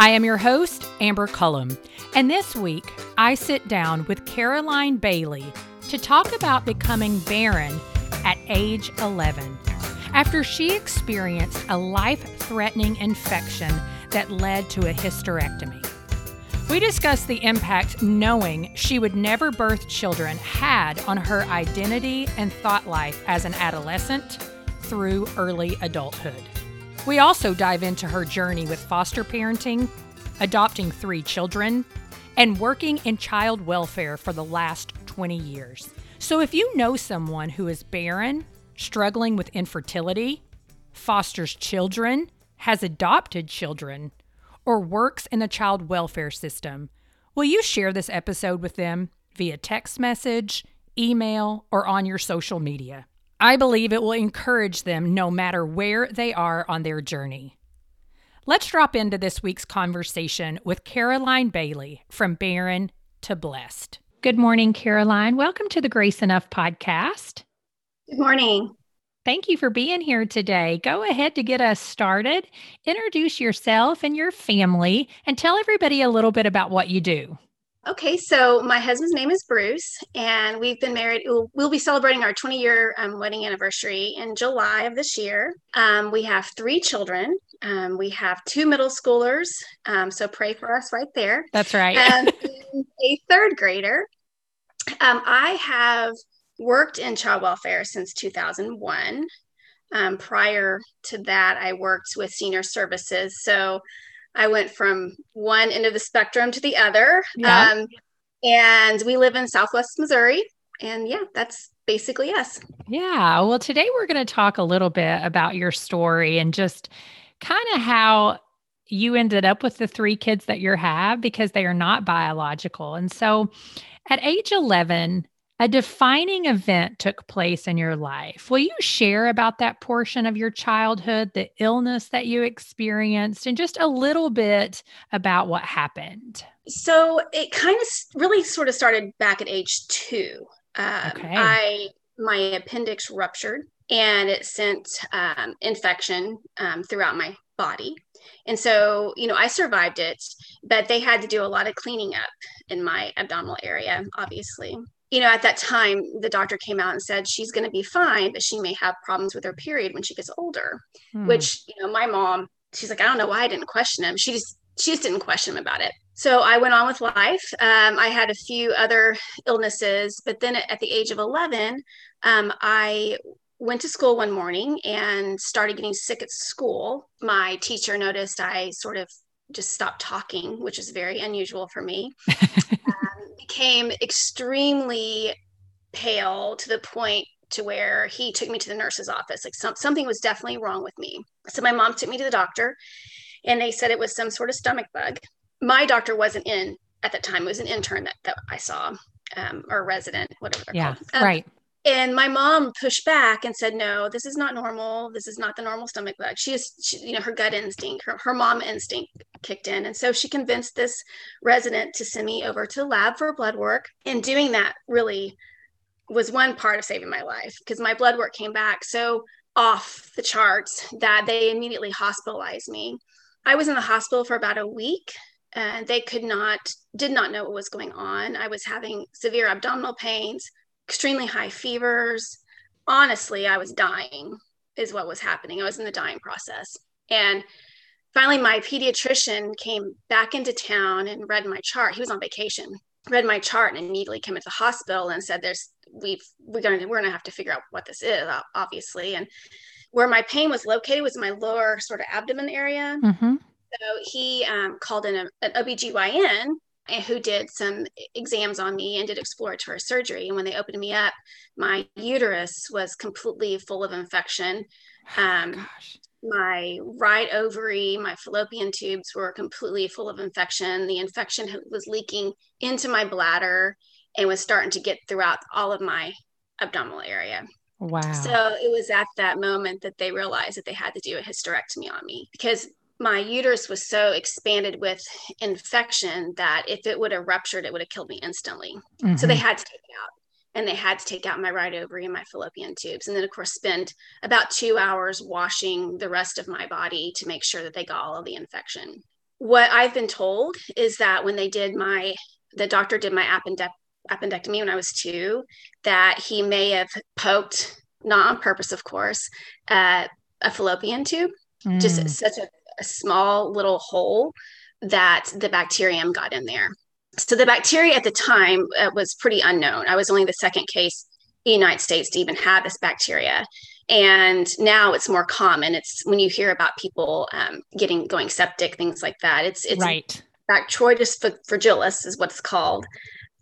I am your host, Amber Cullum, and this week I sit down with Caroline Bailey to talk about becoming barren at age 11 after she experienced a life threatening infection that led to a hysterectomy. We discuss the impact knowing she would never birth children had on her identity and thought life as an adolescent through early adulthood. We also dive into her journey with foster parenting, adopting three children, and working in child welfare for the last 20 years. So if you know someone who is barren, struggling with infertility, fosters children, has adopted children, or works in the child welfare system, will you share this episode with them via text message, email, or on your social media? I believe it will encourage them no matter where they are on their journey. Let's drop into this week's conversation with Caroline Bailey from Barren to Blessed. Good morning, Caroline. Welcome to the Grace Enough podcast. Good morning. Thank you for being here today. Go ahead to get us started. Introduce yourself and your family and tell everybody a little bit about what you do. Okay, so my husband's name is Bruce, and we've been married. We'll, we'll be celebrating our 20 year um, wedding anniversary in July of this year. Um, we have three children. Um, we have two middle schoolers, um, so pray for us right there. That's right. and a third grader. Um, I have worked in child welfare since 2001. Um, prior to that, I worked with senior services. So I went from one end of the spectrum to the other. Yeah. Um, and we live in Southwest Missouri. And yeah, that's basically us. Yeah. Well, today we're going to talk a little bit about your story and just kind of how you ended up with the three kids that you have because they are not biological. And so at age 11, a defining event took place in your life. Will you share about that portion of your childhood, the illness that you experienced, and just a little bit about what happened? So it kind of really sort of started back at age two. Um, okay. I my appendix ruptured and it sent um, infection um, throughout my body. And so, you know, I survived it, but they had to do a lot of cleaning up in my abdominal area, obviously you know, at that time, the doctor came out and said she's going to be fine, but she may have problems with her period when she gets older. Hmm. Which, you know, my mom, she's like, I don't know why I didn't question him. She just, she just didn't question him about it. So I went on with life. Um, I had a few other illnesses, but then at the age of 11, um, I went to school one morning and started getting sick at school. My teacher noticed I sort of just stopped talking, which is very unusual for me. became extremely pale to the point to where he took me to the nurse's office. Like some, something was definitely wrong with me. So my mom took me to the doctor and they said it was some sort of stomach bug. My doctor wasn't in at the time. It was an intern that, that I saw um, or resident, whatever they're yeah, called. Um, right. And my mom pushed back and said, no, this is not normal. This is not the normal stomach bug. She is, she, you know, her gut instinct, her, her mom instinct kicked in. And so she convinced this resident to send me over to the lab for blood work. And doing that really was one part of saving my life because my blood work came back so off the charts that they immediately hospitalized me. I was in the hospital for about a week and they could not, did not know what was going on. I was having severe abdominal pains extremely high fevers. Honestly, I was dying, is what was happening. I was in the dying process. And finally, my pediatrician came back into town and read my chart. He was on vacation, read my chart, and immediately came into the hospital and said, There's, we've, we're going to, we're to have to figure out what this is, obviously. And where my pain was located was my lower sort of abdomen area. Mm-hmm. So he um, called in a, an OBGYN who did some exams on me and did exploratory surgery. And when they opened me up, my uterus was completely full of infection. Oh um, oh, my right ovary, my fallopian tubes were completely full of infection. The infection was leaking into my bladder and was starting to get throughout all of my abdominal area. Wow. So it was at that moment that they realized that they had to do a hysterectomy on me because my uterus was so expanded with infection that if it would have ruptured, it would have killed me instantly. Mm-hmm. So they mm-hmm. had to take it out and they had to take out my right ovary and my fallopian tubes and then of course spend about two hours washing the rest of my body to make sure that they got all of the infection what i've been told is that when they did my the doctor did my appendectomy when i was two that he may have poked not on purpose of course uh, a fallopian tube mm. just such a, a small little hole that the bacterium got in there so the bacteria at the time uh, was pretty unknown. I was only the second case in the United States to even have this bacteria. And now it's more common. It's when you hear about people um, getting going septic, things like that. It's it's right. Bacteroides fragilis is what it's called.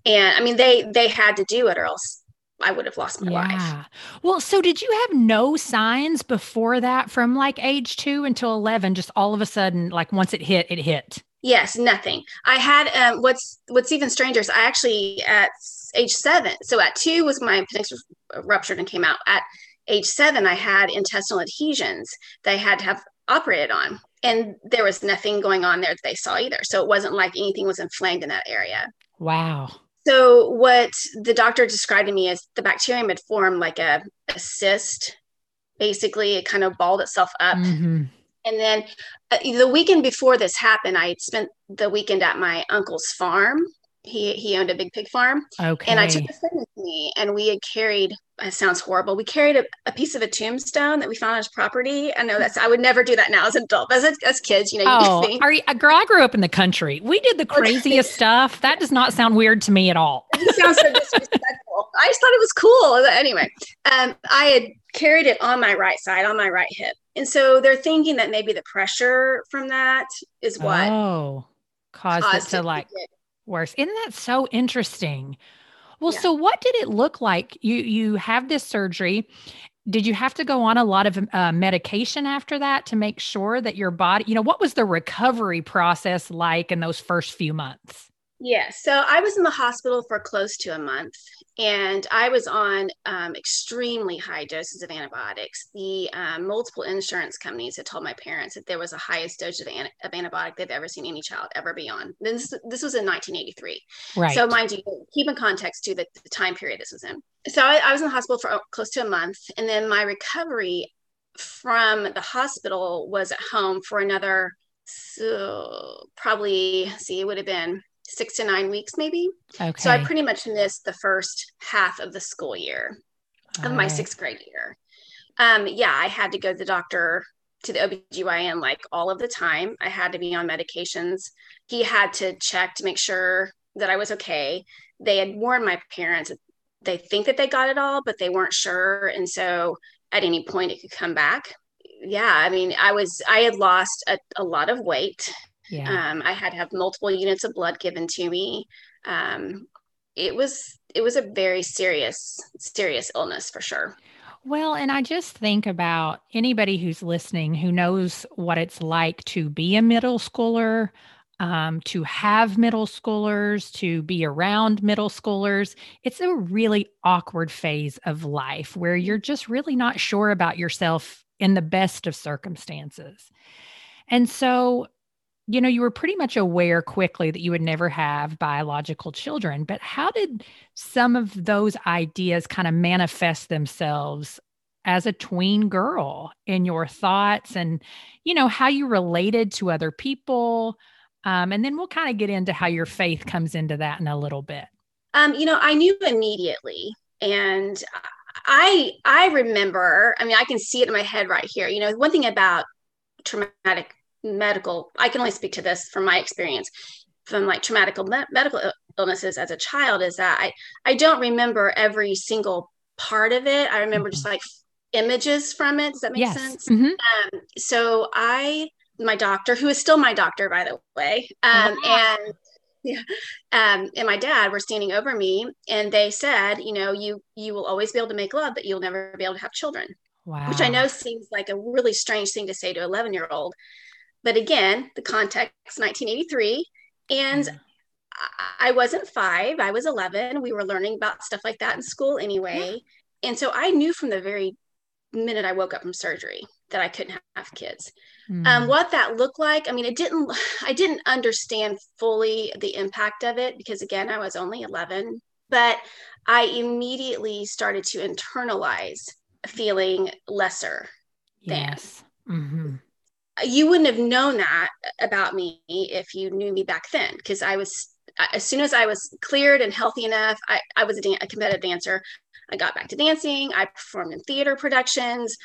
And I mean, they they had to do it, or else I would have lost my yeah. life. Well, so did you have no signs before that from like age two until 11? Just all of a sudden, like once it hit, it hit? Yes, nothing. I had um, what's what's even stranger is I actually at age seven. So at two was my appendix ruptured and came out. At age seven, I had intestinal adhesions that I had to have operated on, and there was nothing going on there that they saw either. So it wasn't like anything was inflamed in that area. Wow. So what the doctor described to me is the bacterium had formed like a, a cyst. Basically, it kind of balled itself up. Mm-hmm and then uh, the weekend before this happened, I spent the weekend at my uncle's farm. He he owned a big pig farm. Okay. And I took a friend with me, and we had carried. It sounds horrible. We carried a, a, piece of a tombstone that we found on his property. I know that's. I would never do that now as an adult. As, as kids, you know. Oh, you are you, girl, I grew up in the country. We did the craziest stuff. That does not sound weird to me at all. it sounds so disrespectful. I just thought it was cool. Anyway, um, I had carried it on my right side, on my right hip, and so they're thinking that maybe the pressure from that is what oh caused, caused it to like worse. Isn't that so interesting? Well, yeah. so what did it look like? You you have this surgery. Did you have to go on a lot of uh, medication after that to make sure that your body, you know, what was the recovery process like in those first few months? Yeah, so I was in the hospital for close to a month and I was on um, extremely high doses of antibiotics. The um, multiple insurance companies had told my parents that there was the highest dose of, an- of antibiotic they've ever seen any child ever be on. This, this was in 1983. Right. So, mind you, keep in context to the, the time period this was in. So, I, I was in the hospital for close to a month. And then my recovery from the hospital was at home for another, so probably, see, it would have been six to nine weeks, maybe. Okay. So I pretty much missed the first half of the school year All of my right. sixth grade year. Um, yeah, I had to go to the doctor to the OBGYN like all of the time. I had to be on medications. He had to check to make sure that I was okay. They had warned my parents they think that they got it all, but they weren't sure. And so at any point it could come back. Yeah, I mean, I was, I had lost a, a lot of weight yeah. Um, I had to have multiple units of blood given to me. Um, it was it was a very serious serious illness for sure. Well, and I just think about anybody who's listening who knows what it's like to be a middle schooler, um, to have middle schoolers, to be around middle schoolers. It's a really awkward phase of life where you're just really not sure about yourself in the best of circumstances. And so you know, you were pretty much aware quickly that you would never have biological children, but how did some of those ideas kind of manifest themselves as a tween girl in your thoughts and, you know, how you related to other people? Um, and then we'll kind of get into how your faith comes into that in a little bit. Um, you know, I knew immediately. And I I remember, I mean, I can see it in my head right here. You know, one thing about traumatic medical i can only speak to this from my experience from like traumatic me- medical illnesses as a child is that i i don't remember every single part of it i remember mm-hmm. just like images from it does that make yes. sense mm-hmm. um, so i my doctor who is still my doctor by the way um, and yeah um, and my dad were standing over me and they said you know you you will always be able to make love but you'll never be able to have children Wow. Which I know seems like a really strange thing to say to 11 year old. But again, the context 1983. And. I wasn't five, I was 11. We were learning about stuff like that in school anyway. Yeah. And so I knew from the very minute I woke up from surgery that I couldn't have kids. Mm. Um, what that looked like, I mean, it didn't, I didn't understand fully the impact of it because again, I was only 11, but I immediately started to internalize feeling lesser yes. Mm-hmm. You wouldn't have known that about me if you knew me back then because I was as soon as I was cleared and healthy enough, I, I was a, dan- a competitive dancer. I got back to dancing. I performed in theater productions,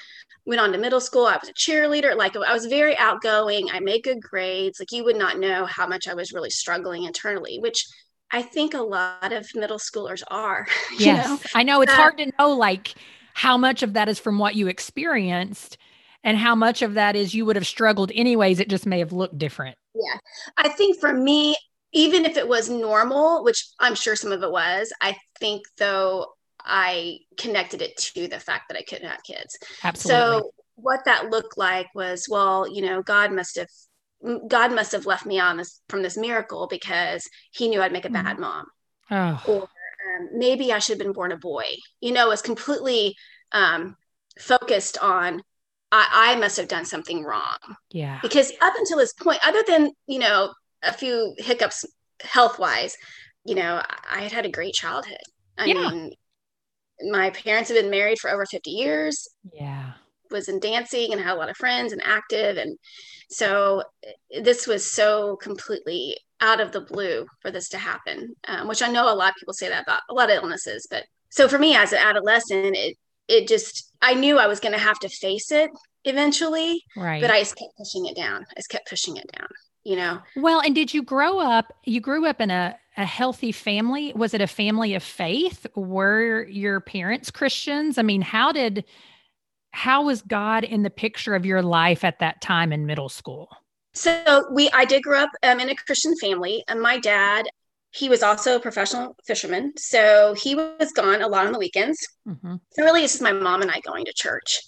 went on to middle school. I was a cheerleader. Like I was very outgoing. I made good grades. Like you would not know how much I was really struggling internally, which I think a lot of middle schoolers are. Yes. Know? I know it's uh, hard to know like how much of that is from what you experienced and how much of that is you would have struggled anyways. It just may have looked different. Yeah. I think for me, even if it was normal, which I'm sure some of it was, I think though I connected it to the fact that I couldn't have kids. Absolutely. So what that looked like was, well, you know, God must have God must have left me on this from this miracle because He knew I'd make a mm. bad mom. Oh. Or um, maybe I should have been born a boy. You know, was completely um, focused on I, I must have done something wrong. Yeah. Because up until this point, other than you know a few hiccups health wise, you know, I had had a great childhood. I yeah. mean, my parents have been married for over 50 years. Yeah. Was in dancing and had a lot of friends and active. And so this was so completely out of the blue for this to happen, um, which I know a lot of people say that about a lot of illnesses. But so for me as an adolescent, it, it just, I knew I was going to have to face it eventually. Right. But I just kept pushing it down. I just kept pushing it down you know well and did you grow up you grew up in a, a healthy family was it a family of faith were your parents christians i mean how did how was god in the picture of your life at that time in middle school so we i did grow up um, in a christian family and my dad he was also a professional fisherman so he was gone a lot on the weekends. Mm-hmm. so really it's just my mom and i going to church.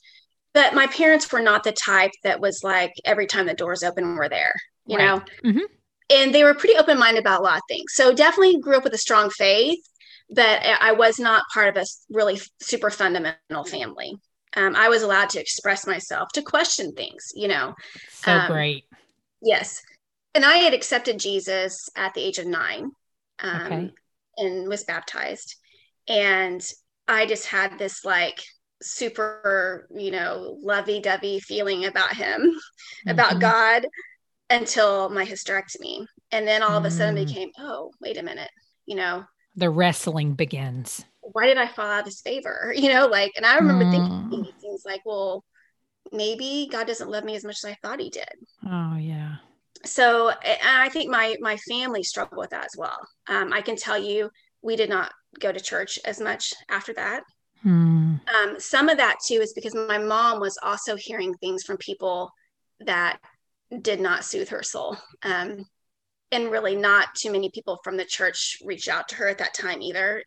But my parents were not the type that was like every time the doors open we're there you right. know? Mm-hmm. and they were pretty open-minded about a lot of things. So definitely grew up with a strong faith but i was not part of a really super fundamental family. Um, i was allowed to express myself to question things you know? So um, great. yes. And i had accepted jesus at the age of nine um, okay. and was baptized and i just had this like super you know lovey-dovey feeling about him mm-hmm. about god until my hysterectomy. And then all of a sudden mm. became, oh, wait a minute, you know. The wrestling begins. Why did I fall out of his favor? You know, like, and I remember mm. thinking things like, well, maybe God doesn't love me as much as I thought he did. Oh, yeah. So I think my my family struggled with that as well. Um, I can tell you, we did not go to church as much after that. Hmm. Um, some of that too is because my mom was also hearing things from people that did not soothe her soul. Um, and really, not too many people from the church reached out to her at that time either.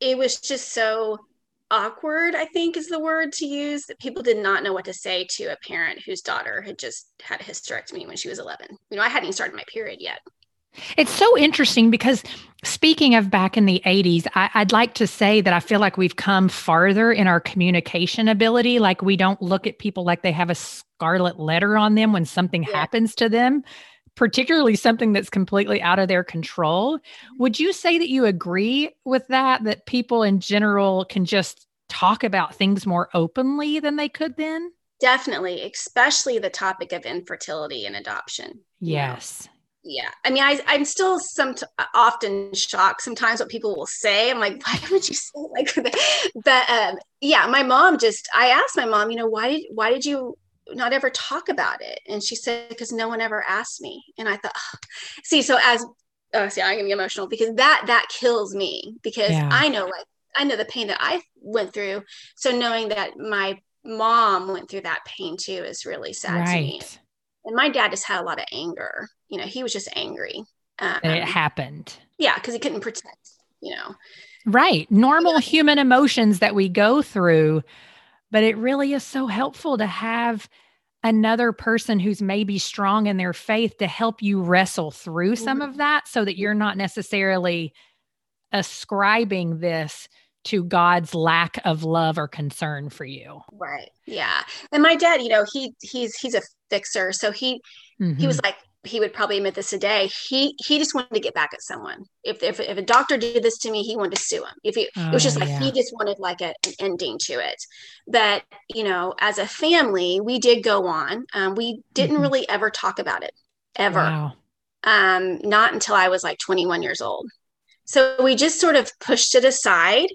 It was just so awkward, I think is the word to use, that people did not know what to say to a parent whose daughter had just had a hysterectomy when she was 11. You know, I hadn't even started my period yet. It's so interesting because speaking of back in the 80s, I, would like to say that I feel like we've come farther in our communication ability. Like we don't look at people like they have a scarlet letter on them when something yeah. happens to them, particularly something that's completely out of their control. Mm-hmm. Would you say that you agree with that? That people in general can just talk about things more openly than they could then? Definitely, especially the topic of infertility and adoption. Yes yeah i mean I, i'm still some often shocked sometimes what people will say i'm like why would you say like that but um, yeah my mom just i asked my mom you know why did why did you not ever talk about it. And she said because no one ever asked me and i thought oh. see so as oh see i'm gonna be emotional because that that kills me because yeah. i know like i know the pain that i went through. So knowing that my mom went through that pain too is really sad right. to me. And my dad just had a lot of anger. You know he was just angry. Um, it happened. yeah because he couldn't protect you know. Right. Normal human emotions that we go through but it really is so helpful to have another person who's maybe strong in their faith to help you wrestle through some mm-hmm. of that so that you're not necessarily ascribing this to God's lack of love or concern for you. Right. Yeah. And my dad, you know, he he's he's a fixer. So he mm-hmm. he was mm-hmm. like he would probably admit this today. He he just wanted to get back at someone. If if, if a doctor did this to me, he wanted to sue him. If he, oh, it was just like yeah. he just wanted like a, an ending to it. But you know, as a family, we did go on. Um, we didn't mm-hmm. really ever talk about it ever. Wow. Um, not until I was like 21 years old. So we just sort of pushed it aside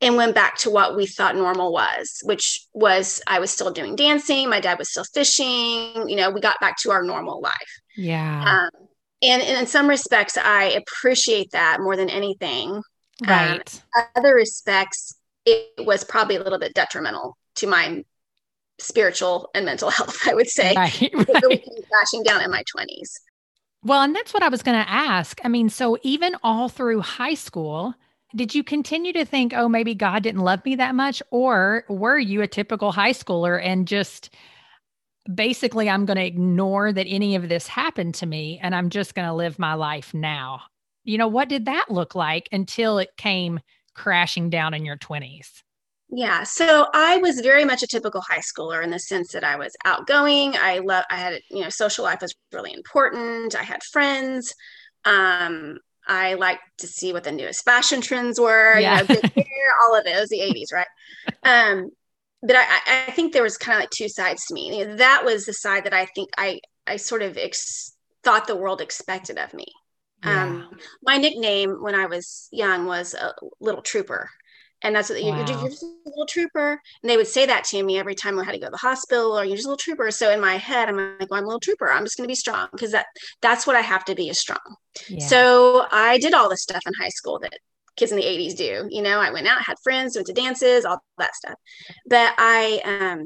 and went back to what we thought normal was, which was I was still doing dancing, my dad was still fishing. You know, we got back to our normal life. Yeah. Um, and, and in some respects, I appreciate that more than anything. Um, right. Um, other respects, it was probably a little bit detrimental to my spiritual and mental health, I would say. Right, right. Really crashing down in my 20s. Well, and that's what I was going to ask. I mean, so even all through high school, did you continue to think, oh, maybe God didn't love me that much? Or were you a typical high schooler and just basically, I'm going to ignore that any of this happened to me and I'm just going to live my life now? You know, what did that look like until it came crashing down in your 20s? Yeah, so I was very much a typical high schooler in the sense that I was outgoing. I love, I had, you know, social life was really important. I had friends. Um, I liked to see what the newest fashion trends were, yeah. you know, good hair, all of it. It was the 80s, right? Um, but I, I think there was kind of like two sides to me. That was the side that I think I I sort of ex- thought the world expected of me. Yeah. Um, my nickname when I was young was a little trooper and that's what wow. you're, you're, just a little trooper. And they would say that to me every time I had to go to the hospital or you're just a little trooper. So in my head, I'm like, well, I'm a little trooper. I'm just going to be strong because that that's what I have to be is strong. Yeah. So I did all this stuff in high school that kids in the 80s do. You know, I went out, had friends, went to dances, all that stuff. But I um,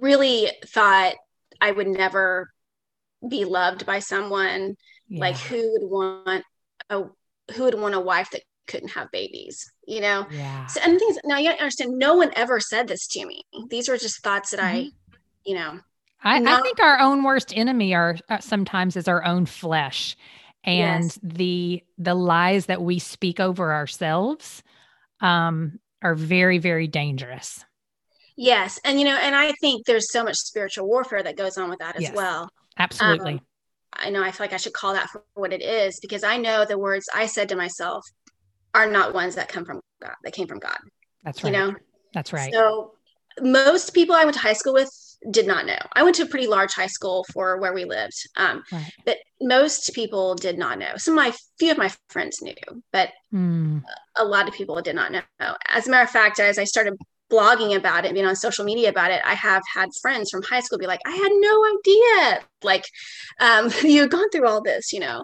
really thought I would never be loved by someone yeah. like who would want a who would want a wife that couldn't have babies you know yeah so, and things now you understand no one ever said this to me these were just thoughts that mm-hmm. i you know I, not- I, think our own worst enemy are uh, sometimes is our own flesh and yes. the the lies that we speak over ourselves um are very very dangerous yes and you know and i think there's so much spiritual warfare that goes on with that as yes. well absolutely um, I know I feel like I should call that for what it is because I know the words I said to myself are not ones that come from God. They came from God. That's right. You know? That's right. So most people I went to high school with did not know. I went to a pretty large high school for where we lived. Um, right. but most people did not know. Some of my few of my friends knew, but mm. a lot of people did not know. As a matter of fact, as I started blogging about it, being on social media about it, I have had friends from high school be like, I had no idea. Like, um, you had gone through all this, you know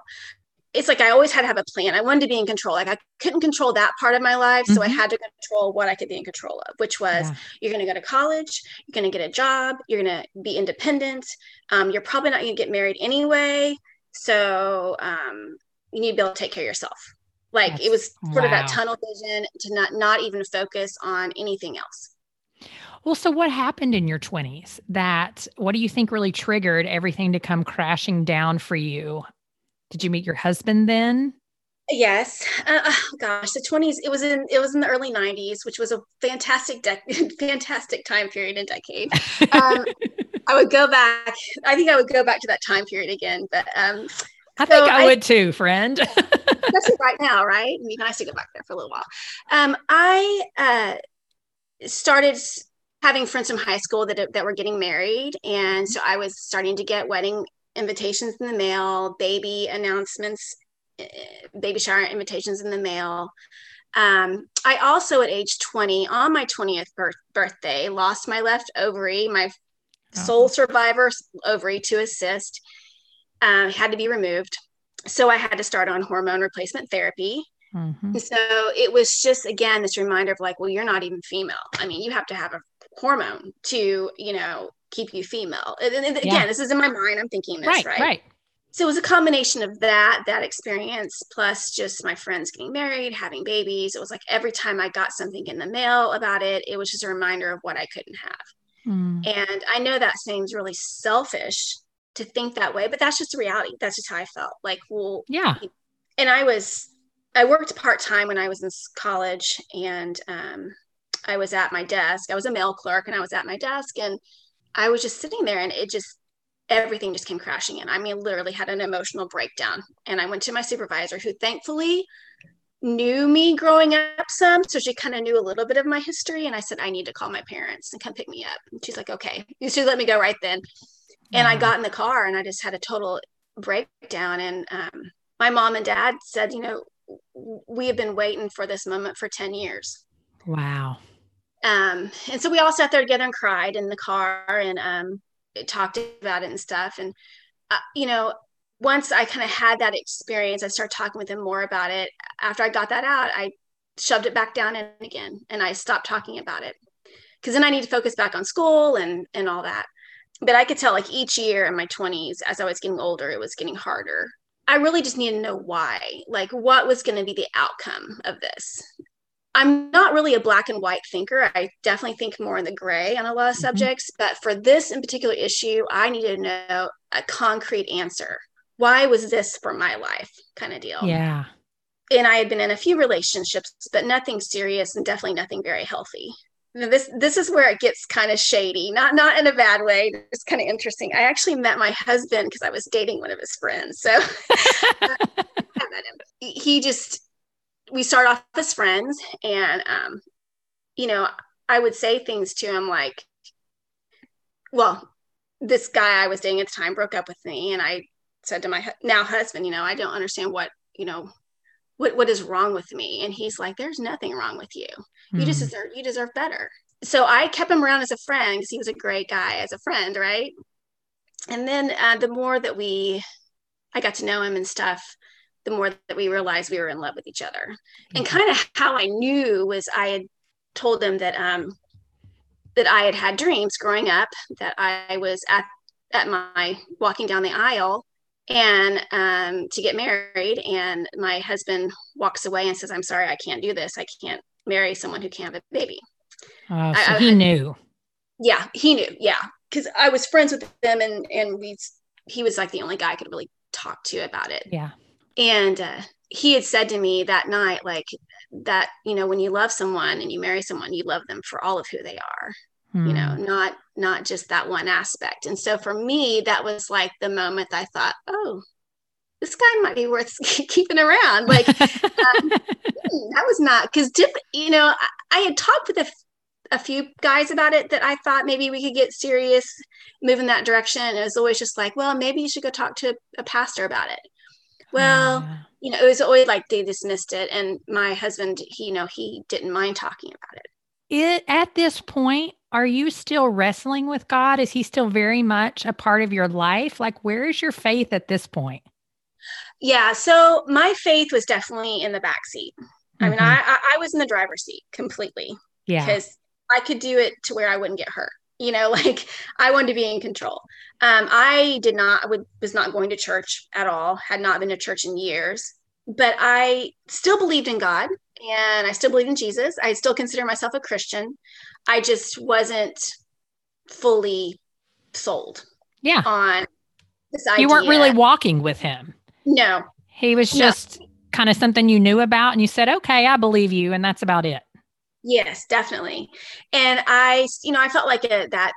it's like I always had to have a plan. I wanted to be in control. Like I couldn't control that part of my life. So mm-hmm. I had to control what I could be in control of, which was yeah. you're going to go to college, you're going to get a job, you're going to be independent. Um, you're probably not going to get married anyway. So um, you need to be able to take care of yourself. Like That's, it was sort wow. of that tunnel vision to not, not even focus on anything else. Well, so what happened in your 20s that what do you think really triggered everything to come crashing down for you did you meet your husband then? Yes. Uh, oh gosh, the 20s. It was in it was in the early 90s, which was a fantastic de- fantastic time period and decade. Um, I would go back. I think I would go back to that time period again. But um, I so think I, I, would too, friend. especially right now, right? It'd be nice to go back there for a little while. Um, I uh, started having friends from high school that that were getting married, and so I was starting to get wedding invitations in the mail, baby announcements, eh, baby shower invitations in the mail. Um, I also, at age 20, on my 20th birth- birthday, lost my left ovary, my oh. sole survivor ovary to assist, uh, had to be removed. So I had to start on hormone replacement therapy. Mm-hmm. So it was just, again, this reminder of like, well, you're not even female. I mean, you have to have a hormone to, you know, keep you female. And, and again, yeah. this is in my mind. I'm thinking this, right? Right. right. so it was a combination of that that experience plus just my friends getting married having babies it was like every time i got something in the mail about it it was just a reminder of what i couldn't have mm. and i know that seems really selfish to think that way but that's just the reality that's just how i felt like well yeah and i was i worked part-time when i was in college and um, i was at my desk i was a mail clerk and i was at my desk and i was just sitting there and it just everything just came crashing in. I mean, literally had an emotional breakdown. And I went to my supervisor, who thankfully knew me growing up some. So she kind of knew a little bit of my history. And I said, I need to call my parents and come pick me up. And she's like, okay. She let me go right then. And I got in the car and I just had a total breakdown. And um, my mom and dad said, you know, we have been waiting for this moment for 10 years. Wow. Um, and so we all sat there together and cried in the car. And um, talked about it and stuff. And, uh, you know, once I kind of had that experience, I started talking with him more about it. After I got that out, I shoved it back down in again and I stopped talking about it because then I need to focus back on school and and all that. But I could tell like each year in my 20s, as I was getting older, it was getting harder. I really just needed to know why, like what was going to be the outcome of this. I'm not really a black and white thinker. I definitely think more in the gray on a lot of mm-hmm. subjects. But for this in particular issue, I needed to know a concrete answer. Why was this for my life kind of deal? Yeah. And I had been in a few relationships, but nothing serious and definitely nothing very healthy. this this is where it gets kind of shady, not not in a bad way. It's kind of interesting. I actually met my husband because I was dating one of his friends. So I met him. He just we start off as friends and um, you know i would say things to him like well this guy i was dating at the time broke up with me and i said to my now husband you know i don't understand what you know what what is wrong with me and he's like there's nothing wrong with you you mm. just hmm. deserve you deserve better so i kept him around as a friend because he was a great guy as a friend right and then uh, the more that we i got to know him and stuff the more that we realized we were in love with each other. Mm-hmm. And kind of how I knew was I had told them that um that I had had dreams growing up that I was at at my walking down the aisle and um to get married and my husband walks away and says I'm sorry I can't do this. I can't marry someone who can't have a baby. Oh, so I, he I, knew. Yeah, he knew. Yeah, because I was friends with them, and and we he was like the only guy I could really talk to about it. Yeah and uh, he had said to me that night like that you know when you love someone and you marry someone you love them for all of who they are hmm. you know hmm. not not just that one aspect and so for me that was like the moment i thought oh this guy might be worth keeping around like um, that was not because you know I, I, had talked with a, a few guys about it that i thought maybe we could get serious move in that direction and it was always just like well maybe you should go talk to a pastor about it well uh, you know it was always like they dismissed it and my husband he you know he didn't mind talking about it. It at this point are you still wrestling with god? Is he still very much a part of your life? Like where is your faith at this point? Yeah so my faith was definitely in the back seat. Mm-hmm. i mean. I, I was in the driver's seat completely yeah. because i could do it to where i wouldn't get hurt you know like i wanted to be in control. Um, i did not I would, was not going to church at all had not been to church in years but i still believed in god and i still believed in jesus. I still consider myself a christian. I just wasn't fully sold yeah. on this idea. you weren't really walking with him. No. He was just no. kind of something you knew about and you said okay i believe you and that's about it Yes, definitely. And I, you know, I felt like a, that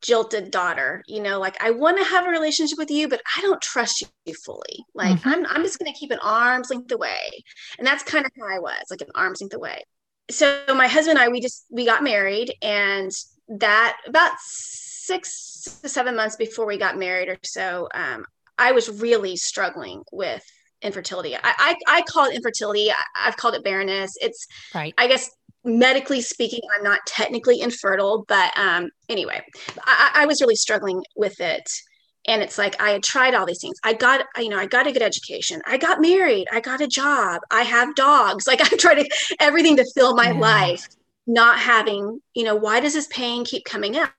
jilted daughter, you know, like I want to have a relationship with you, but I don't trust you fully. Like mm-hmm. I'm, I'm just going to keep an arm's length away. And that's kind of how I was like an arm's length away. So my husband and I, we just, we got married and that about six to seven months before we got married or so, um, I was really struggling with infertility. I, I, I call it infertility. I, have called it barrenness. It's, right. I guess medically speaking, I'm not technically infertile, but um, anyway, I, I was really struggling with it. And it's like I had tried all these things. I got, you know, I got a good education. I got married. I got a job. I have dogs. Like I tried to, everything to fill my yeah. life not having, you know, why does this pain keep coming up?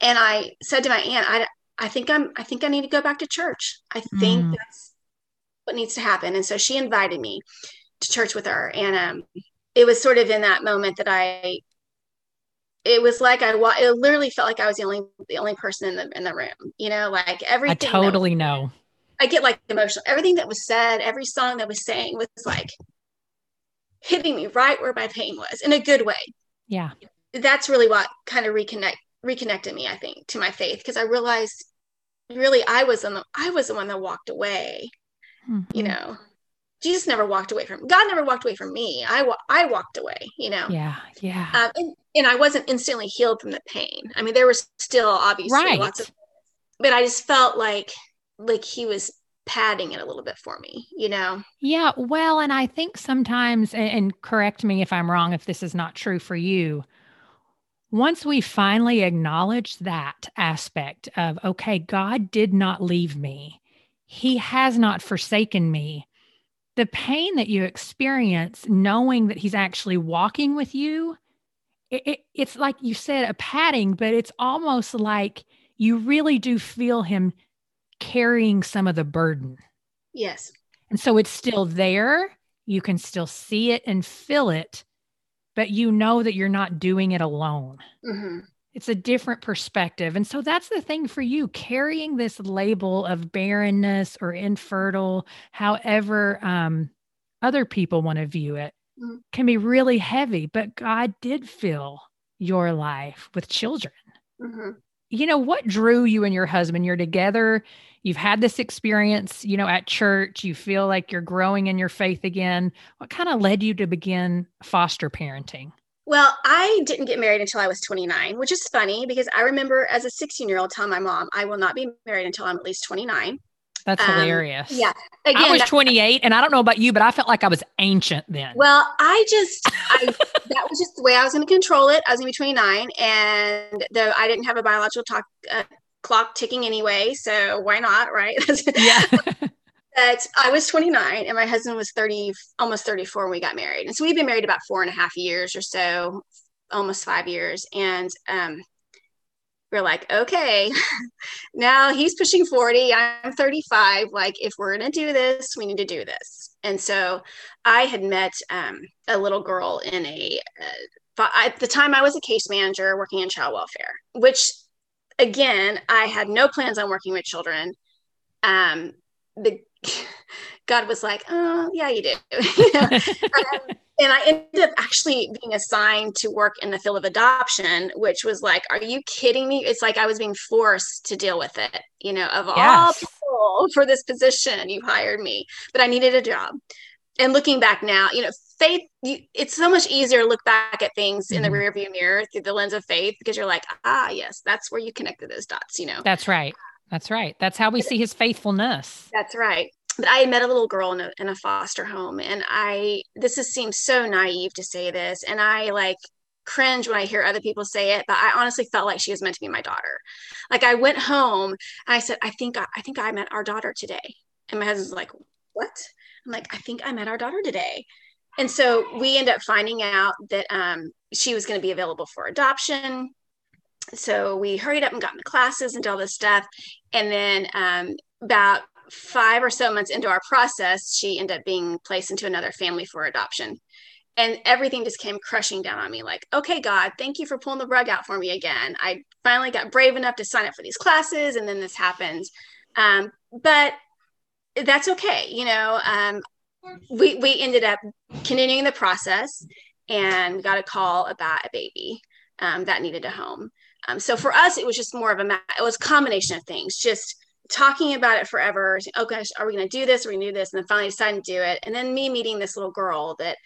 And I said to my aunt, I, I think I'm I think I need to go back to church. I think mm. that's what needs to happen. And so she invited me to church with her. And um, it was sort of in that moment that I it was like I it literally felt like I was the only the only person in the in the room. You know, like everything. I totally was, know. I get like emotional. Everything that was said, every song that was sang was like hitting me right where my pain was in a good way. Yeah. That's really what kind of reconnect reconnected me, I think, to my faith because I realized really I was the I was the one that walked away. Mm-hmm. You know, Jesus never walked away from God never walked away from me. I I walked away, you know. Yeah, yeah. Um, and, and I wasn't instantly healed from the pain. I mean, there was still obviously right. lots of, but I just felt like like he was padding it a little bit for me, you know. Yeah, well, and I think sometimes, and, and correct me if I'm wrong, if this is not true for you. Once we finally acknowledge that aspect of, okay, God did not leave me, He has not forsaken me the pain that you experience knowing that he's actually walking with you it, it, it's like you said a padding but it's almost like you really do feel him carrying some of the burden. Yes. And so it's still there. You can still see it and feel it but you know that you're not doing it alone. Mm-hmm it's a different perspective. And so that's the thing for you carrying this label of barrenness or infertile, however um, other people want to view it, mm-hmm. can be really heavy. But God did fill your life with children. Mm-hmm. You know, what drew you and your husband? You're together, you've had this experience, you know, at church, you feel like you're growing in your faith again. What kind of led you to begin foster parenting? Well, I didn't get married until I was 29, which is funny because I remember as a 16 year old telling my mom, I will not be married until I'm at least 29. That's um, hilarious. Yeah. Again, I was 28 and I don't know about you, but I felt like I was ancient then. Well, I just, I, that was just the way I was going to control it. I was going to be 29 and though I didn't have a biological talk, uh, clock ticking anyway. So why not? Right. yeah that I was 29 and my husband was 30, almost 34 when we got married. And so we've been married about four and a half years or so, almost five years. And um, we're like, okay, now he's pushing 40, I'm 35. Like, if we're going to do this, we need to do this. And so I had met um, a little girl in a, uh, at the time I was a case manager working in child welfare, which again, I had no plans on working with children. Um, the God was like, oh, yeah, you do. um, and I ended up actually being assigned to work in the field of adoption, which was like, are you kidding me? It's like I was being forced to deal with it, you know, of yes. all people for this position, you hired me, but I needed a job. And looking back now, you know, faith, you, it's so much easier to look back at things mm-hmm. in the mm-hmm. rearview mirror through the lens of faith because you're like, ah, yes, that's where you connected those dots, you know? That's right. That's right. That's how we see his faithfulness. That's right. But I met a little girl in a, in a foster home, and I, this is, seems so naive to say this. And I like cringe when I hear other people say it, but I honestly felt like she was meant to be my daughter. Like I went home and I said, I think, I, I think I met our daughter today. And my husband's like, what? I'm like, I think I met our daughter today. And so we end up finding out that um, she was going to be available for adoption so we hurried up and got into classes and did all this stuff. And then um, about five or so months into our process, she ended up being placed into another family for adoption. And everything just came crushing down on me like, okay, God, thank you for pulling the rug out for me again. I finally got brave enough to sign up for these classes, and then this happens. Um, but that's okay. You know, um, we, we ended up continuing the process and we got a call about a baby um, that needed a home. Um, so for us, it was just more of a, it was a combination of things, just talking about it forever. Oh gosh, are we going to do this? Are we going to do this? And then finally deciding to do it. And then me meeting this little girl that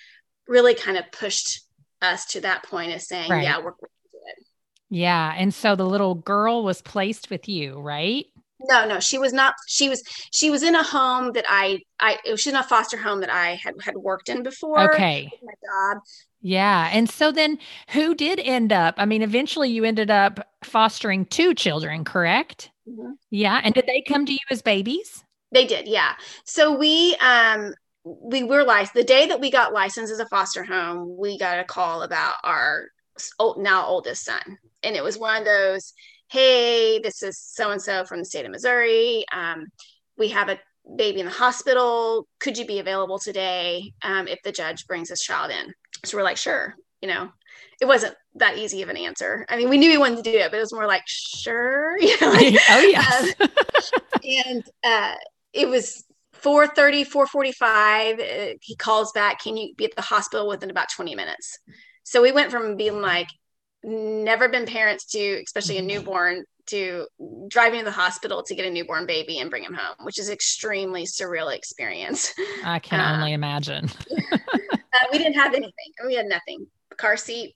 really kind of pushed us to that point of saying, right. yeah, we're, going to do it. Yeah. And so the little girl was placed with you, right? No, no, she was not. She was she was in a home that I I she was in a foster home that I had had worked in before. Okay, my job. Yeah. And so then who did end up? I mean, eventually you ended up fostering two children, correct? Mm-hmm. Yeah. And did they come to you as babies? They did. Yeah. So we, um, we were licensed the day that we got licensed as a foster home. We got a call about our old, now oldest son, and it was one of those. Hey, this is so and so from the state of Missouri. Um, we have a baby in the hospital. Could you be available today um, if the judge brings this child in? So we're like, sure. You know, it wasn't that easy of an answer. I mean, we knew we wanted to do it, but it was more like, sure. You know, like, oh, yes. um, and uh, it was 4.30, 4.45. Uh, he calls back, can you be at the hospital within about 20 minutes? So we went from being like, never been parents to, especially a mm-hmm. newborn, to driving to the hospital to get a newborn baby and bring him home, which is extremely surreal experience. I can only imagine. uh, we didn't have anything. We had nothing. Car seat,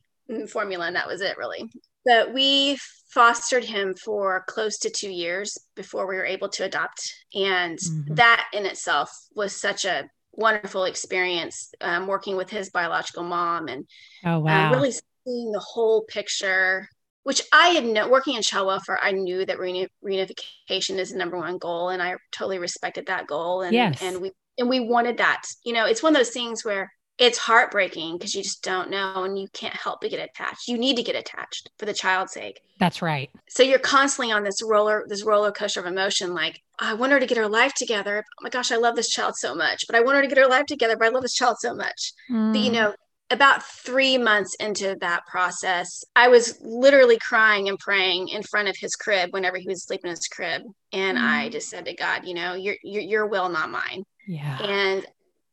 formula, and that was it really. But we fostered him for close to two years before we were able to adopt. And mm-hmm. that in itself was such a wonderful experience um, working with his biological mom and oh, wow. uh, really seeing the whole picture which I had no working in child welfare, I knew that reunification is the number one goal, and I totally respected that goal. And yes. and we and we wanted that. You know, it's one of those things where it's heartbreaking because you just don't know and you can't help but get attached. You need to get attached for the child's sake. That's right. So you're constantly on this roller, this roller coaster of emotion. Like, I want her to get her life together. Oh my gosh, I love this child so much. But I want her to get her life together. But I love this child so much. Mm. But you know, about three months into that process, I was literally crying and praying in front of his crib whenever he was sleeping in his crib. And mm. I just said to God, you know, your, your, your will, not mine. Yeah. And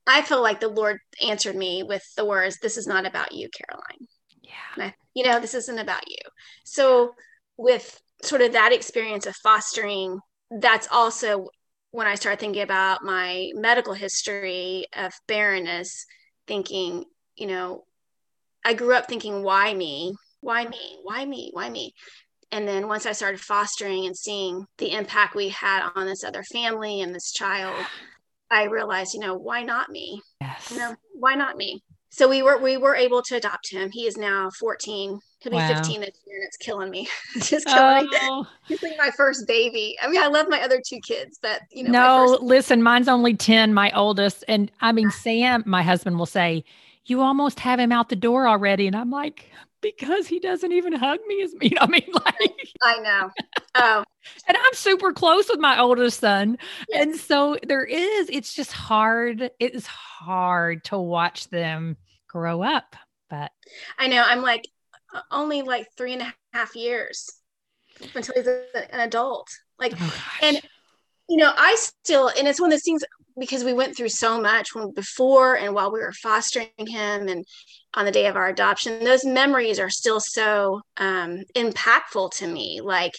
I feel like the Lord answered me with the words, this is not about you, Caroline. Yeah. I, you know, this isn't about you. So with sort of that experience of fostering, that's also when I started thinking about my medical history of barrenness, thinking, you know, I grew up thinking, why me? Why me? Why me? Why me? And then once I started fostering and seeing the impact we had on this other family and this child, I realized, you know, why not me? Yes. You know, why not me? So we were we were able to adopt him. He is now 14. He'll be wow. 15 this year, and it's killing me. it's just killing oh. me. He's like my first baby. I mean, I love my other two kids, but you know. No, listen, mine's only 10, my oldest. And I mean, Sam, my husband will say, you almost have him out the door already. And I'm like, because he doesn't even hug me as me. I mean, like I know. Oh. and I'm super close with my oldest son. Yes. And so there is, it's just hard. It is hard to watch them grow up. But I know I'm like only like three and a half years until he's an adult. Like, oh and you know, I still, and it's one of those things because we went through so much when before and while we were fostering him and on the day of our adoption those memories are still so um, impactful to me. Like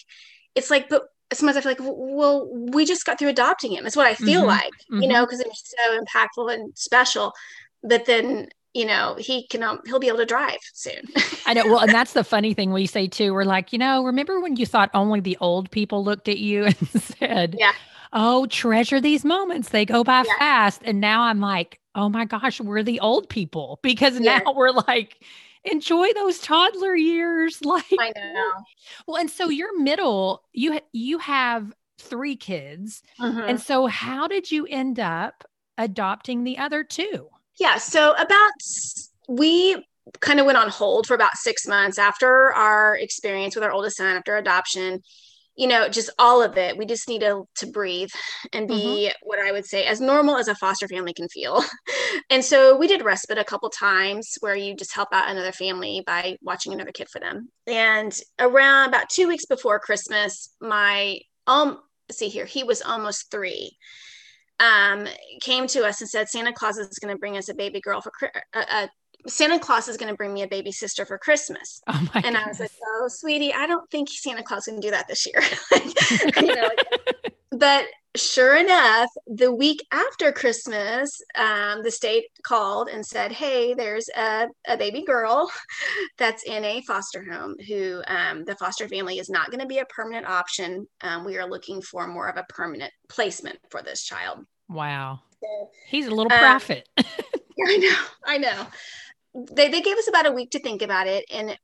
it's like but sometimes i feel like well we just got through adopting him that's what i feel mm-hmm. like mm-hmm. you know because it was so impactful and special. But then you know he can um, he'll be able to drive soon. I know. Well and that's the funny thing we say too. We're like you know remember when you thought only the old people looked at you and said yeah oh, treasure these moments. They go by yeah. fast. And now I'm like, oh my gosh, we're the old people because yeah. now we're like, enjoy those toddler years. Like, I know. Well, and so your middle, you you have three kids, mm-hmm. and so how did you end up adopting the other two? Yeah, so about we kind of went on hold for about six months after our experience with our oldest son after adoption you know, just all of it. We just need to, to breathe and be mm-hmm. what I would say as normal as a foster family can feel. and so we did respite a couple times where you just help out another family by watching another kid for them. And around about two weeks before Christmas, my um see here, he was almost three. Um, came to us and said Santa Claus is going to bring us a baby girl for a, a Santa Claus is going to bring me a baby sister for Christmas. Oh and goodness. I was like, oh, sweetie, I don't think Santa Claus can do that this year. you know, like, but sure enough, the week after Christmas, um, the state called and said, hey, there's a, a baby girl that's in a foster home who um, the foster family is not going to be a permanent option. Um, we are looking for more of a permanent placement for this child. Wow. So, He's a little prophet. I know. I know they, they gave us about a week to think about it. And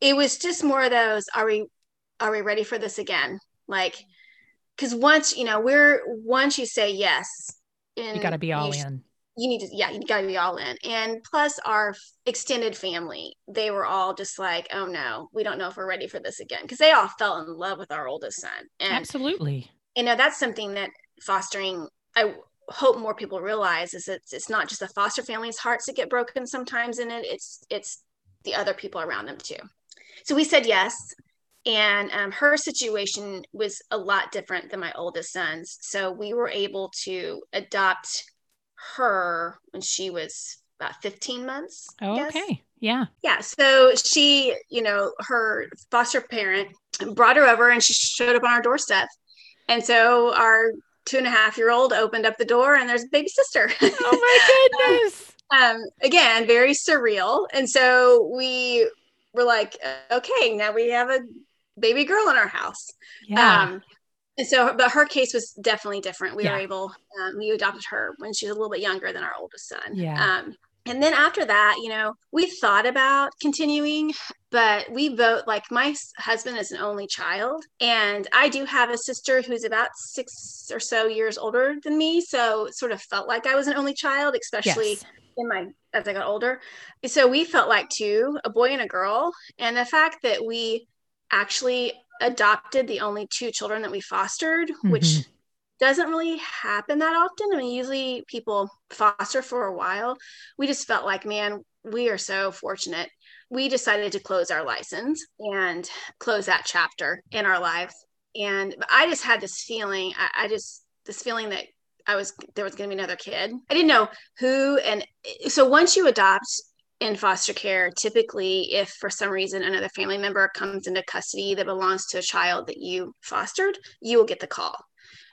it was just more of those are we are we ready for this again? Like because once you know we're once you say yes you got to be all in. you need to yeah you got to be all in. And plus our extended family they were all just like oh no we don't know if we're ready for this again. Because they all fell in love with our oldest son. And absolutely. you know that's something that fostering i hope more people realize is that it's not just the foster family's hearts that get broken sometimes in it it's it's the other people around them too so we said yes and um, her situation was a lot different than my oldest son's so we were able to adopt her when she was about 15 months. Oh, okay. Yeah. Yeah. So she, you know, her foster parent brought her over and she showed up on our doorstep. And so our two and a half year old opened up the door and there's a baby sister. Oh my goodness. um, again, very surreal. And so we were like, okay, now we have a baby girl in our house. Yeah. Um, and so but her case was definitely different we yeah. were able um, we adopted her when she was a little bit younger than our oldest son yeah um, and then after that you know we thought about continuing but we both like my husband is an only child and i do have a sister who's about six or so years older than me so it sort of felt like i was an only child especially yes. in my as i got older so we felt like two a boy and a girl and the fact that we actually adopted the only two children that we fostered, mm-hmm. which doesn't really happen that often. I mean, usually people foster for a while. We just felt like, man, we are so fortunate. We decided to close our license and close that chapter in our lives. And I just had this feeling, I, I just, this feeling that I was, there was going to be another kid. I didn't know who. And so once you adopt, in foster care, typically, if for some reason another family member comes into custody that belongs to a child that you fostered, you will get the call.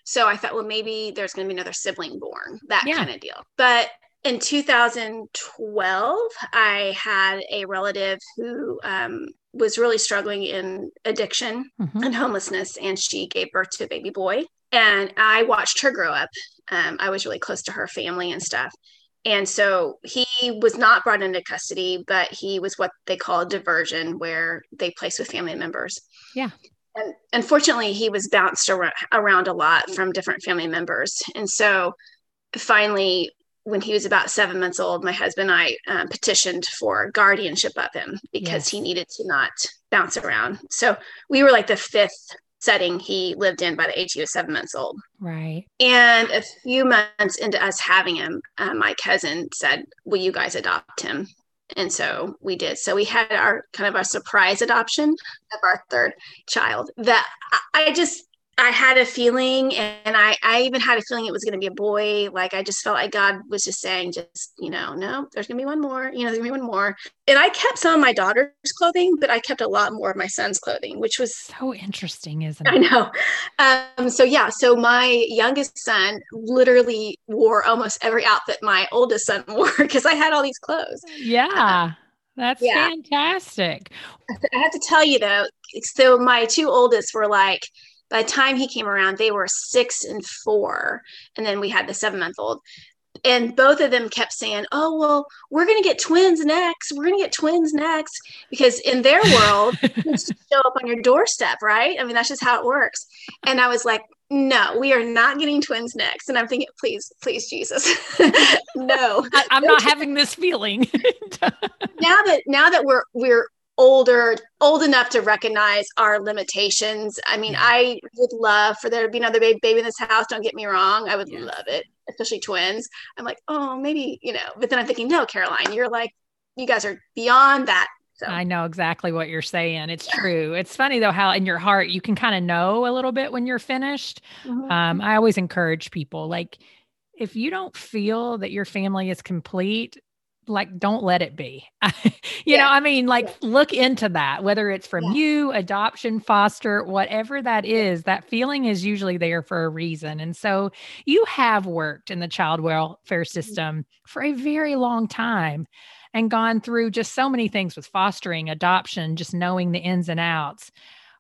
So I thought, well, maybe there's going to be another sibling born, that yeah. kind of deal. But in 2012, I had a relative who um, was really struggling in addiction mm-hmm. and homelessness, and she gave birth to a baby boy. And I watched her grow up. Um, I was really close to her family and stuff. And so he was not brought into custody, but he was what they call a diversion, where they place with family members. Yeah. And unfortunately, he was bounced around a lot from different family members. And so finally, when he was about seven months old, my husband and I um, petitioned for guardianship of him because yes. he needed to not bounce around. So we were like the fifth setting he lived in by the age he was seven months old. Right. And a few months into us having him, uh, my cousin said, Will you guys adopt him? And so we did. So we had our kind of our surprise adoption of our third child that I just I had a feeling, and I, I even had a feeling it was going to be a boy. Like I just felt like God was just saying, just you know, no, there's going to be one more. You know, there's going to be one more. And I kept some of my daughter's clothing, but I kept a lot more of my son's clothing, which was so interesting, isn't it? I know. Um, so yeah, so my youngest son literally wore almost every outfit my oldest son wore because I had all these clothes. Yeah. That's yeah. fantastic. I have to tell you though, so my two oldest were like by the time he came around, they were six and four. And then we had the seven month old. And both of them kept saying, Oh, well, we're going to get twins next. We're going to get twins next. Because in their world, show up on your doorstep, right? I mean, that's just how it works. And I was like, no, we are not getting twins next. And I'm thinking, please, please, Jesus, no. I, am not having this feeling. now that now that we're we're older old enough to recognize our limitations i mean i would love for there to be another baby, baby in this house don't get me wrong i would love it especially twins i'm like oh maybe you know but then i'm thinking no caroline you're like you guys are beyond that so. I know exactly what you're saying. It's true. It's funny though how in your heart you can kind of know a little bit when you're finished. Mm-hmm. Um, I always encourage people like if you don't feel that your family is complete, like don't let it be you yeah. know i mean like yeah. look into that whether it's from yeah. you adoption foster whatever that is that feeling is usually there for a reason and so you have worked in the child welfare mm-hmm. system for a very long time and gone through just so many things with fostering adoption just knowing the ins and outs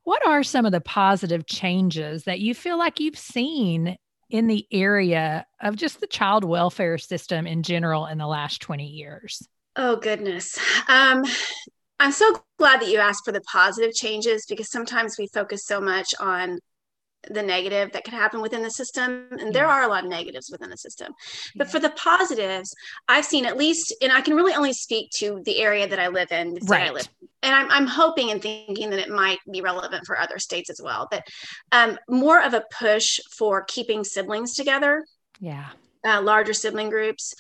what are some of the positive changes that you feel like you've seen in the area of just the child welfare system in general in the last 20 years? Oh, goodness. Um, I'm so glad that you asked for the positive changes because sometimes we focus so much on the negative that could happen within the system and there are a lot of negatives within the system. But for the positives i've seen at least and i can really only speak to the area that i live in right. I live and I'm, I'm hoping and thinking that it might be relevant for other states as well but um, more of a push for keeping siblings together yeah. uh, larger sibling groups.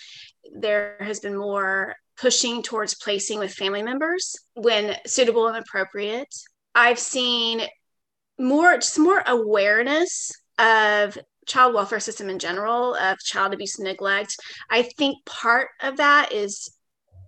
There has been more pushing towards placing with family members when suitable and appropriate. I've seen more just more awareness of child welfare system in general of child abuse and neglect i think part of that is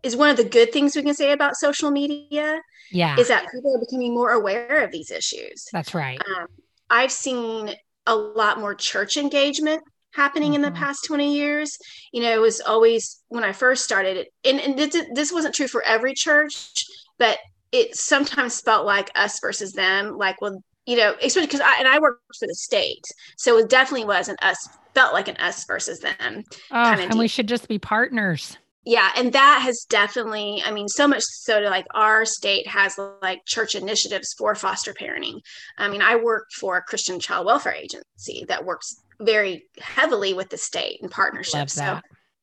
is one of the good things we can say about social media yeah is that people are becoming more aware of these issues that's right um, i've seen a lot more church engagement happening mm-hmm. in the mm-hmm. past 20 years you know it was always when i first started it and, and this, this wasn't true for every church but it sometimes felt like us versus them like well you know, especially because I and I worked for the state, so it definitely was an us felt like an us versus them. Oh, and we should just be partners. Yeah, and that has definitely, I mean, so much so to like our state has like church initiatives for foster parenting. I mean, I work for a Christian child welfare agency that works very heavily with the state in partnership. So,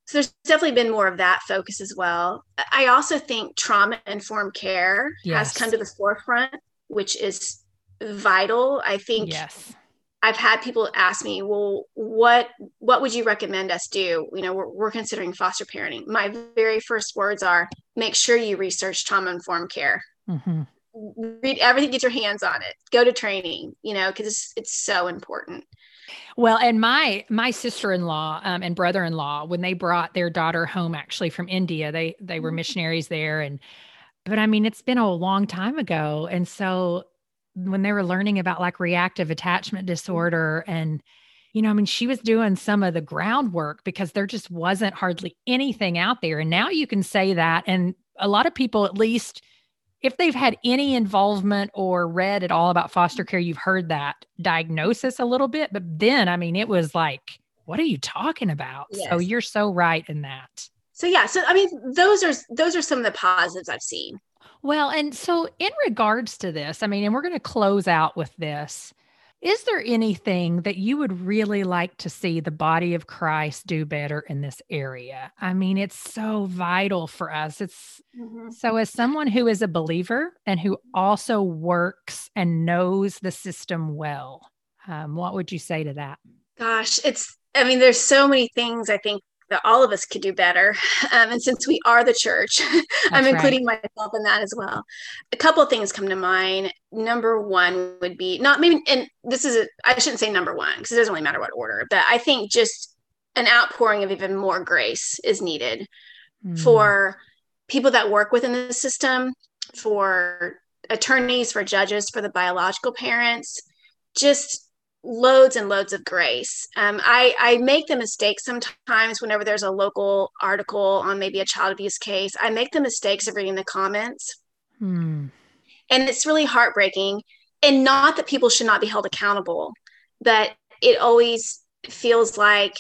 so there's definitely been more of that focus as well. I also think trauma informed care yes. has come to the forefront, which is vital. I think yes. I've had people ask me, well, what what would you recommend us do? You know, we're, we're considering foster parenting. My very first words are make sure you research trauma informed care. Mm-hmm. Read everything, get your hands on it. Go to training, you know, because it's, it's so important. Well, and my my sister in law um, and brother in law, when they brought their daughter home, actually from India, they they were mm-hmm. missionaries there, and but I mean, it's been a long time ago, and so when they were learning about like reactive attachment disorder and you know, I mean, she was doing some of the groundwork because there just wasn't hardly anything out there. And now you can say that. And a lot of people, at least if they've had any involvement or read at all about foster care, you've heard that diagnosis a little bit. But then, I mean, it was like, what are you talking about? Yes. So you're so right in that. So yeah, so I mean, those are those are some of the positives I've seen. Well, and so in regards to this, I mean, and we're going to close out with this. Is there anything that you would really like to see the body of Christ do better in this area? I mean, it's so vital for us. It's mm-hmm. so, as someone who is a believer and who also works and knows the system well, um, what would you say to that? Gosh, it's, I mean, there's so many things I think that all of us could do better. Um, and since we are the church, I'm including right. myself in that as well. A couple of things come to mind. Number one would be not maybe, and this is, I shouldn't say number one because it doesn't really matter what order, but I think just an outpouring of even more grace is needed mm. for people that work within the system, for attorneys, for judges, for the biological parents. Just loads and loads of grace. Um, I, I make the mistake sometimes whenever there's a local article on maybe a child abuse case, I make the mistakes of reading the comments. Hmm. And it's really heartbreaking. And not that people should not be held accountable, but it always feels like,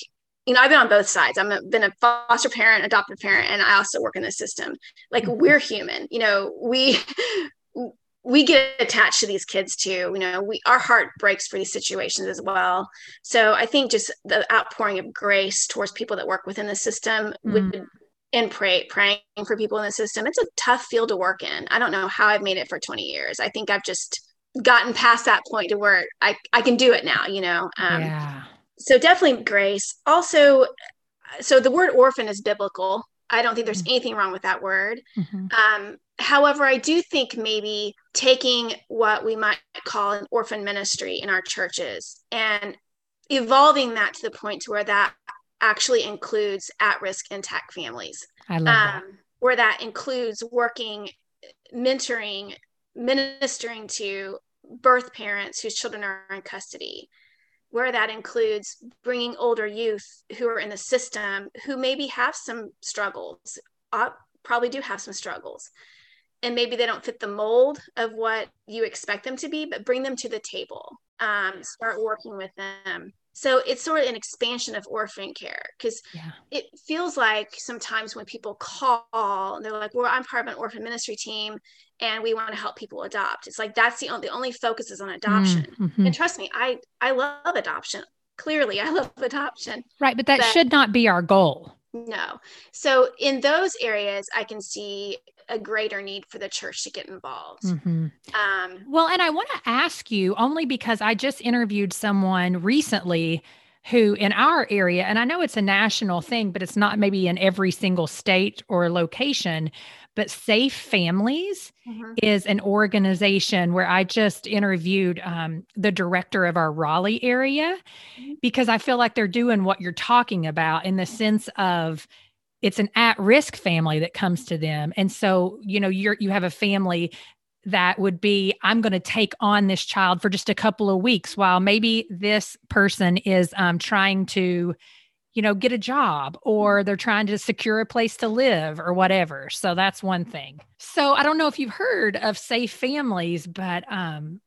you know, I've been on both sides. I've been a foster parent, adopted parent, and I also work in the system. Like mm-hmm. we're human, you know, we we get attached to these kids too you know we our heart breaks for these situations as well so i think just the outpouring of grace towards people that work within the system mm. would and pray praying for people in the system it's a tough field to work in i don't know how i've made it for 20 years i think i've just gotten past that point to where i i can do it now you know um, yeah. so definitely grace also so the word orphan is biblical i don't think there's mm. anything wrong with that word mm-hmm. um, However, I do think maybe taking what we might call an orphan ministry in our churches and evolving that to the point to where that actually includes at-risk intact families. I love um, that. Where that includes working, mentoring, ministering to birth parents whose children are in custody, where that includes bringing older youth who are in the system who maybe have some struggles, uh, probably do have some struggles, and maybe they don't fit the mold of what you expect them to be, but bring them to the table. Um, start working with them. So it's sort of an expansion of orphan care because yeah. it feels like sometimes when people call and they're like, well, I'm part of an orphan ministry team and we want to help people adopt. It's like that's the only, the only focus is on adoption. Mm-hmm. And trust me, I I love adoption. Clearly, I love adoption. Right, but that but, should not be our goal. No. So in those areas, I can see a greater need for the church to get involved. Mm-hmm. Um, well, and I want to ask you only because I just interviewed someone recently who in our area, and I know it's a national thing, but it's not maybe in every single state or location. But Safe Families mm-hmm. is an organization where I just interviewed um, the director of our Raleigh area mm-hmm. because I feel like they're doing what you're talking about in the sense of it's an at-risk family that comes to them and so you know you're you have a family that would be i'm going to take on this child for just a couple of weeks while maybe this person is um, trying to you know get a job or they're trying to secure a place to live or whatever so that's one thing so i don't know if you've heard of safe families but um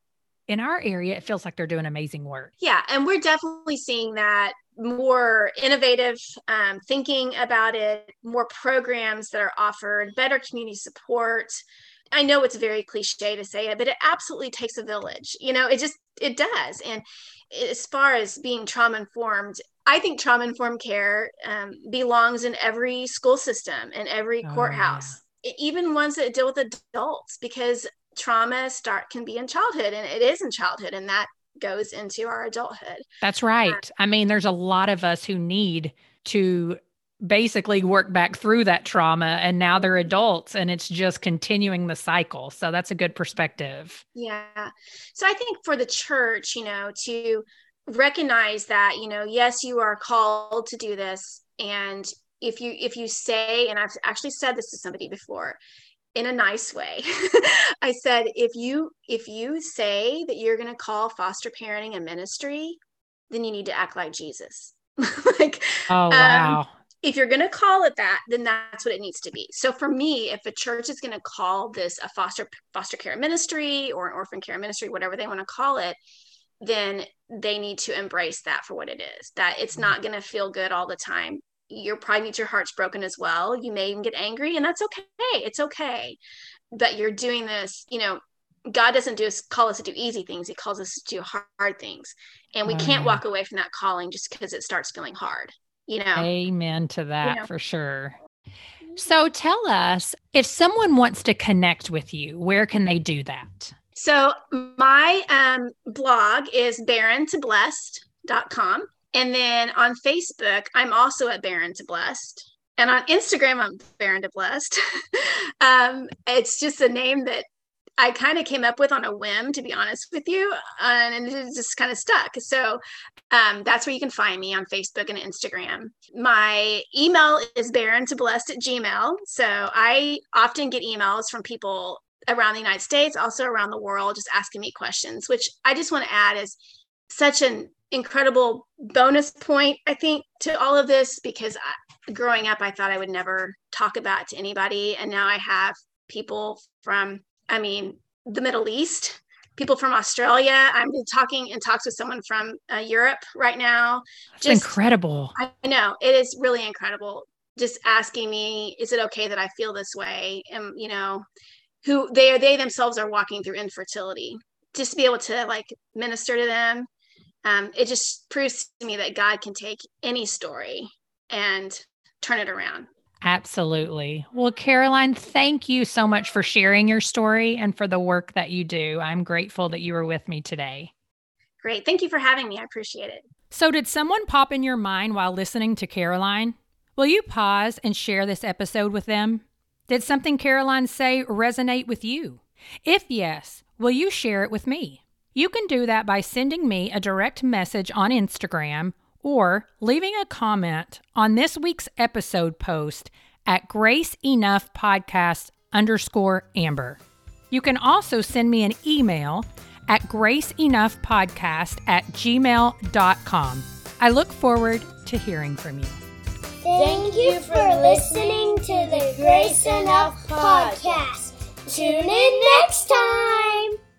in our area it feels like they're doing amazing work yeah and we're definitely seeing that more innovative um, thinking about it, more programs that are offered, better community support. I know it's very cliche to say it, but it absolutely takes a village. You know, it just it does. And as far as being trauma informed, I think trauma informed care um, belongs in every school system and every oh, courthouse, yeah. even ones that deal with adults, because trauma start can be in childhood and it is in childhood, and that goes into our adulthood. That's right. Um, I mean, there's a lot of us who need to basically work back through that trauma and now they're adults and it's just continuing the cycle. So that's a good perspective. Yeah. So I think for the church, you know, to recognize that, you know, yes, you are called to do this. And if you if you say and I've actually said this to somebody before, in a nice way i said if you if you say that you're going to call foster parenting a ministry then you need to act like jesus. Like oh um, wow. um, if you're going to call it that then that's what it needs to be. So for me if a church is going to call this a foster foster care ministry or an orphan care ministry whatever they want to call it then they need to embrace that for what it is that it's mm-hmm. not going to feel good all the time you're probably get your heart's broken as well. You may even get angry, and that's okay. It's okay that you're doing this. You know, God doesn't do us call us to do easy things. He calls us to do hard things, and we can't walk away from that calling just because it starts feeling hard. You know. Amen to that you know? for sure. So tell us if someone wants to connect with you, where can they do that? So my um, blog is barren2blessed.com. And then on Facebook, I'm also at Barren to Blessed. And on Instagram, I'm Barren to Blessed. um, it's just a name that I kind of came up with on a whim, to be honest with you, and it just kind of stuck. So um, that's where you can find me on Facebook and Instagram. My email is barren to blessed at Gmail. So I often get emails from people around the United States, also around the world, just asking me questions, which I just want to add is such an incredible bonus point, I think, to all of this because I, growing up, I thought I would never talk about to anybody. And now I have people from, I mean, the Middle East, people from Australia. I'm talking in talks with someone from uh, Europe right now. That's Just, incredible. I know it is really incredible. Just asking me, is it okay that I feel this way? And, you know, who they are, they themselves are walking through infertility. Just to be able to like minister to them um, it just proves to me that God can take any story and turn it around. Absolutely. Well, Caroline, thank you so much for sharing your story and for the work that you do. I'm grateful that you were with me today. Great. Thank you for having me. I appreciate it. So, did someone pop in your mind while listening to Caroline? Will you pause and share this episode with them? Did something Caroline say resonate with you? If yes, will you share it with me? You can do that by sending me a direct message on Instagram or leaving a comment on this week's episode post at Grace Enough Podcast underscore Amber. You can also send me an email at graceenoughpodcast at gmail.com. I look forward to hearing from you. Thank you for listening to the Grace Enough Podcast. Tune in next time.